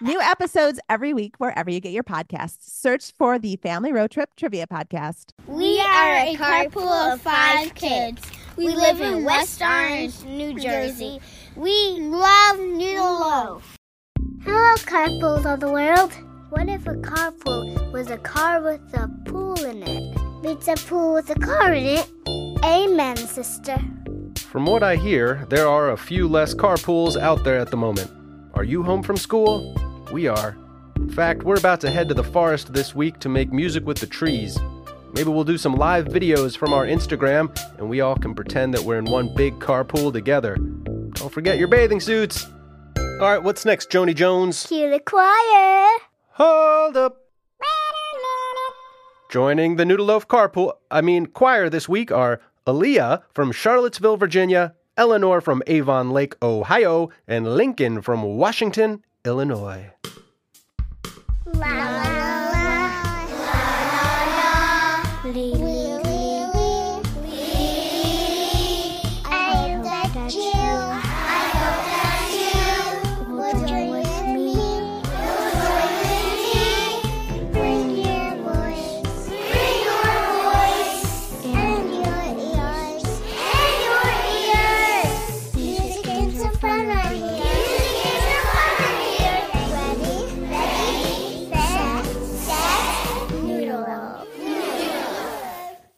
New episodes every week wherever you get your podcasts. Search for the Family Road Trip Trivia Podcast. We are a carpool of five kids. We live in West Orange, New Jersey. We love noodle loaf. Hello, carpools of the world. What if a carpool was a car with a pool in it? It's a pool with a car in it? Amen, sister. From what I hear, there are a few less carpools out there at the moment. Are you home from school? We are. In fact, we're about to head to the forest this week to make music with the trees. Maybe we'll do some live videos from our Instagram and we all can pretend that we're in one big carpool together. Don't forget your bathing suits. All right, what's next, Joni Jones? Cue the choir. Hold up. Joining the Noodle Loaf carpool, I mean choir this week are Aaliyah from Charlottesville, Virginia, Eleanor from Avon Lake, Ohio, and Lincoln from Washington, Illinois. La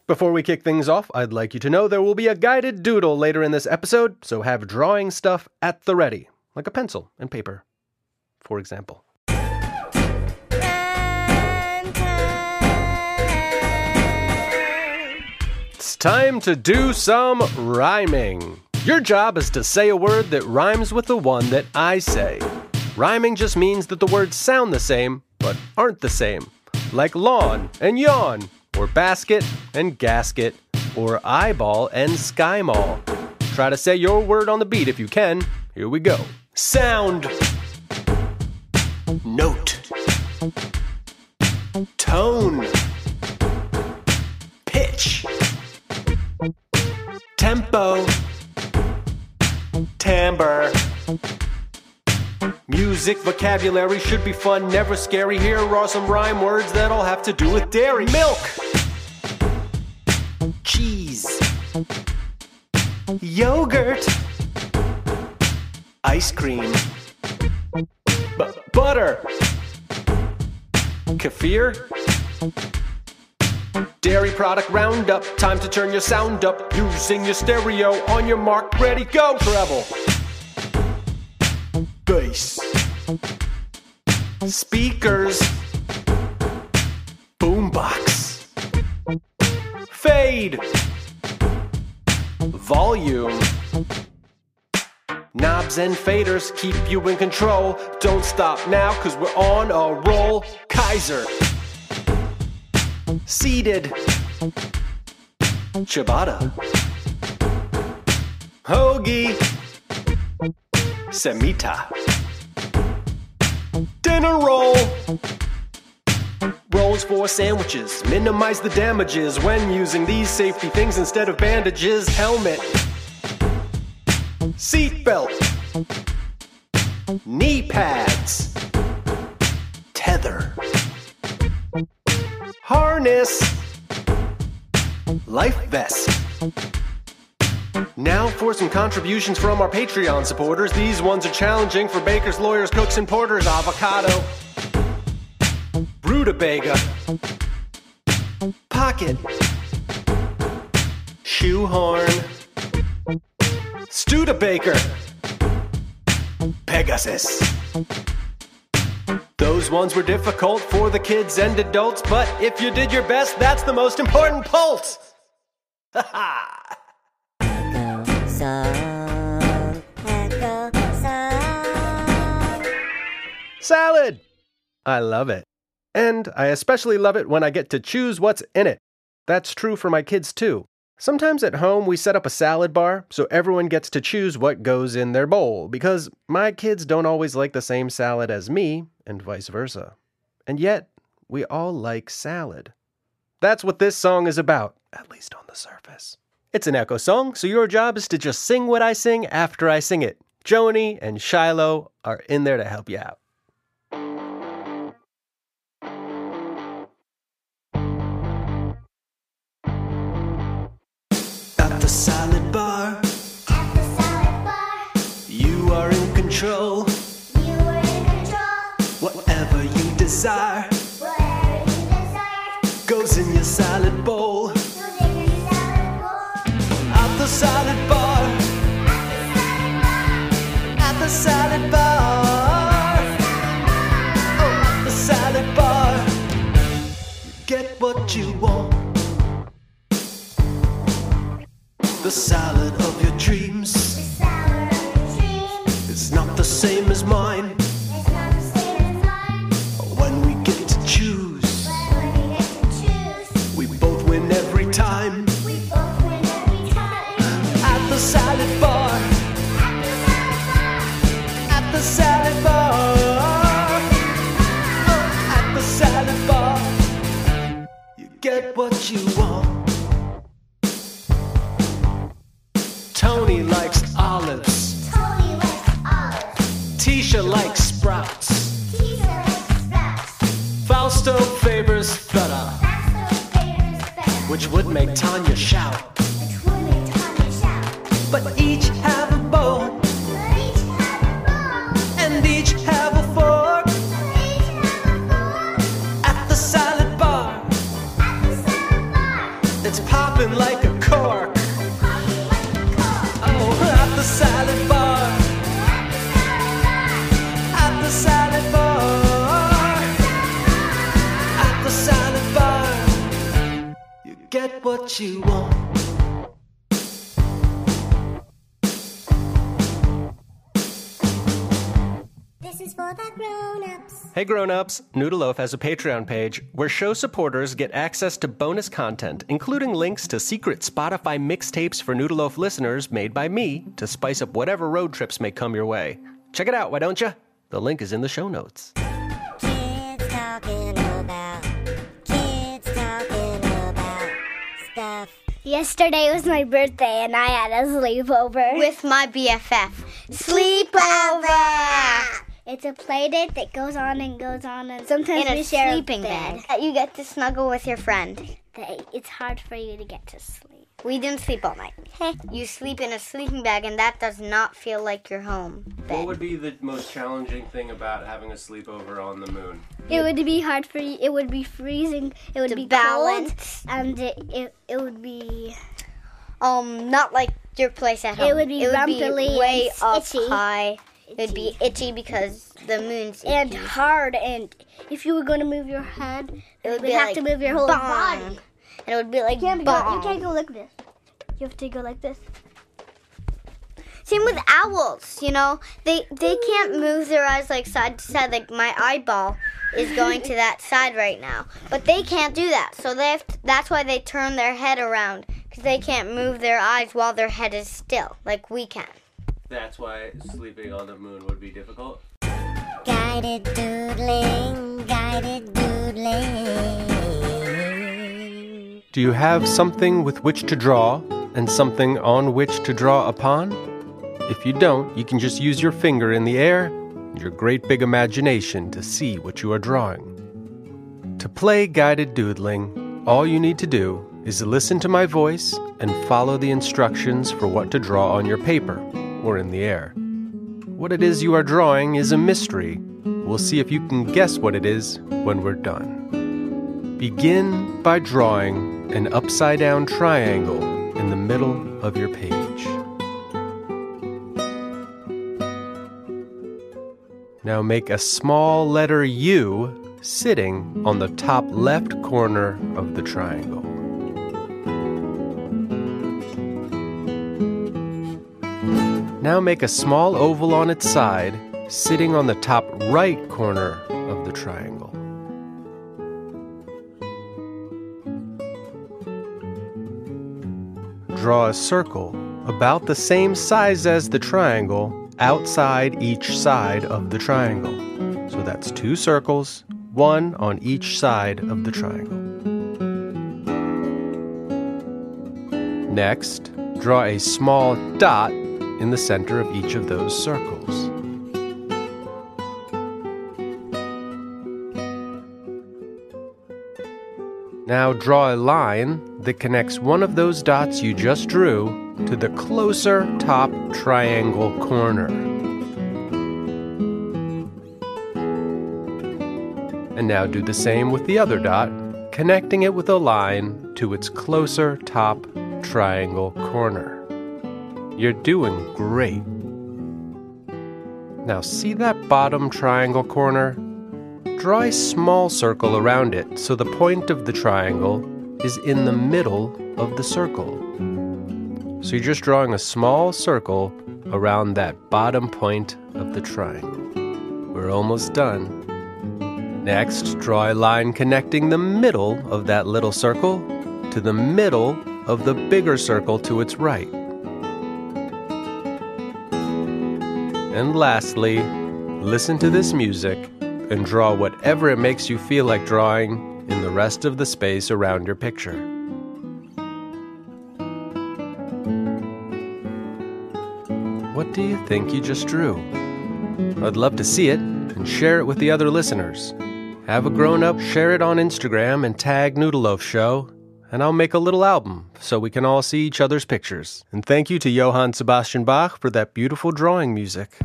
Before we kick things off, I'd like you to know there will be a guided doodle later in this episode, so have drawing stuff at the ready, like a pencil and paper, for example. It's time to do some rhyming. Your job is to say a word that rhymes with the one that I say. Rhyming just means that the words sound the same, but aren't the same. Like lawn and yawn, or basket and gasket, or eyeball and sky mall. Try to say your word on the beat if you can. Here we go. Sound. Note. Tone. Pitch. Tempo. Timbre. Music vocabulary should be fun, never scary. Here are some rhyme words that all have to do with dairy. Milk. Cheese. Yogurt. Ice cream. Bu- butter. Kefir. Dairy product roundup. Time to turn your sound up. Using your stereo on your mark. Ready, go. Treble. Bass. Speakers. Boombox. Fade. Volume. Knobs and faders keep you in control. Don't stop now, cause we're on a roll. Kaiser. Seated. Ciabatta. Hoagie. Cemita. Dinner roll. Rolls for sandwiches. Minimize the damages when using these safety things instead of bandages. Helmet. Seatbelt. Knee pads. Tether. Harness. Life vest. Now for some contributions from our Patreon supporters. These ones are challenging for bakers, lawyers, cooks, and porters. Avocado. Rutabaga. Pocket. Shoehorn. Studebaker. Pegasus. Those ones were difficult for the kids and adults, but if you did your best, that's the most important pulse. Ha ha! Song, echo song. Salad! I love it. And I especially love it when I get to choose what's in it. That's true for my kids too. Sometimes at home we set up a salad bar so everyone gets to choose what goes in their bowl because my kids don't always like the same salad as me and vice versa. And yet, we all like salad. That's what this song is about, at least on the surface. It's an echo song, so your job is to just sing what I sing after I sing it. Joni and Shiloh are in there to help you out. At the salad bar, At the salad bar, you are in control. you are in control. Whatever you desire Whatever you desire, goes in your salad bowl. Salad bar, At the salad bar, oh, at the salad bar, get what you want. The salad the salad bar, At the salad bar, at the salad bar, at the salad bar, you get what you want. Tony likes olives, Tony likes olives. Tisha likes sprouts, Teaser likes sprouts. Fausto favors feta, That's favors better. which would make Tanya shout. The salad bar, At the salad bar. At the salad bar. You get what you want. this is for the grown-ups. Hey grown-ups, Noodleloaf has a Patreon page where show supporters get access to bonus content, including links to secret Spotify mixtapes for Noodleloaf listeners made by me to spice up whatever road trips may come your way. Check it out, why don't you? The link is in the show notes. Kids talking about, kids talking about stuff. Yesterday was my birthday and I had a sleepover. With my BFF. Sleepover! It's a play date that goes on and goes on and sometimes in we a share sleeping a bed. bag. You get to snuggle with your friend. It's hard for you to get to sleep. We didn't sleep all night. you sleep in a sleeping bag, and that does not feel like your home bed. What would be the most challenging thing about having a sleepover on the moon? It would be hard for you. It would be freezing. It would To be balance. cold, and it, it it would be Um, not like your place at home. It would be rumply way and up itchy. high. It would be itchy because the moon's itchy. and hard. And if you were going to move your head, it would have like to move your whole bong. body. And it would be like You can't, go, you can't go like this. You have to go like this. Same with owls, you know. They they can't move their eyes like side to side. Like my eyeball is going to that side right now, but they can't do that. So they have to, that's why they turn their head around because they can't move their eyes while their head is still, like we can. That's why sleeping on the moon would be difficult? Guided doodling, guided doodling. Do you have something with which to draw and something on which to draw upon? If you don't, you can just use your finger in the air and your great big imagination to see what you are drawing. To play guided doodling, all you need to do is listen to my voice and follow the instructions for what to draw on your paper or in the air. What it is you are drawing is a mystery. We'll see if you can guess what it is when we're done. Begin by drawing an upside down triangle in the middle of your page. Now make a small letter U sitting on the top left corner of the triangle. Now make a small oval on its side, sitting on the top right corner of the triangle. Draw a circle about the same size as the triangle outside each side of the triangle. So that's two circles, one on each side of the triangle. Next, draw a small dot in the center of each of those circles. Now draw a line that connects one of those dots you just drew to the closer top triangle corner. And now do the same with the other dot, connecting it with a line to its closer top triangle corner. You're doing great. Now, see that bottom triangle corner? Draw a small circle around it so the point of the triangle is in the middle of the circle. So you're just drawing a small circle around that bottom point of the triangle. We're almost done. Next, draw a line connecting the middle of that little circle to the middle of the bigger circle to its right. And lastly, listen to this music and draw whatever it makes you feel like drawing in the rest of the space around your picture. What do you think you just drew? I'd love to see it and share it with the other listeners. Have a grown up share it on Instagram and tag Noodleloaf Show, and I'll make a little album so we can all see each other's pictures. And thank you to Johann Sebastian Bach for that beautiful drawing music.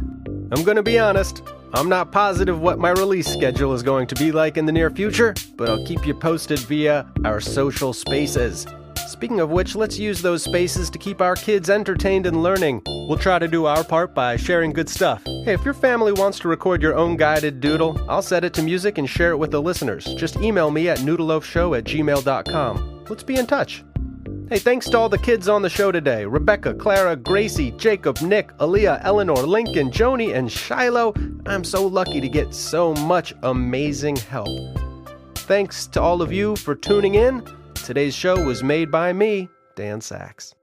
I'm gonna be honest, I'm not positive what my release schedule is going to be like in the near future, but I'll keep you posted via our social spaces. Speaking of which, let's use those spaces to keep our kids entertained and learning. We'll try to do our part by sharing good stuff. Hey, if your family wants to record your own guided doodle, I'll set it to music and share it with the listeners. Just email me at noodleloafshow at gmail.com. Let's be in touch. Hey, thanks to all the kids on the show today Rebecca, Clara, Gracie, Jacob, Nick, Aaliyah, Eleanor, Lincoln, Joni, and Shiloh. I'm so lucky to get so much amazing help. Thanks to all of you for tuning in. Today's show was made by me, Dan Saks.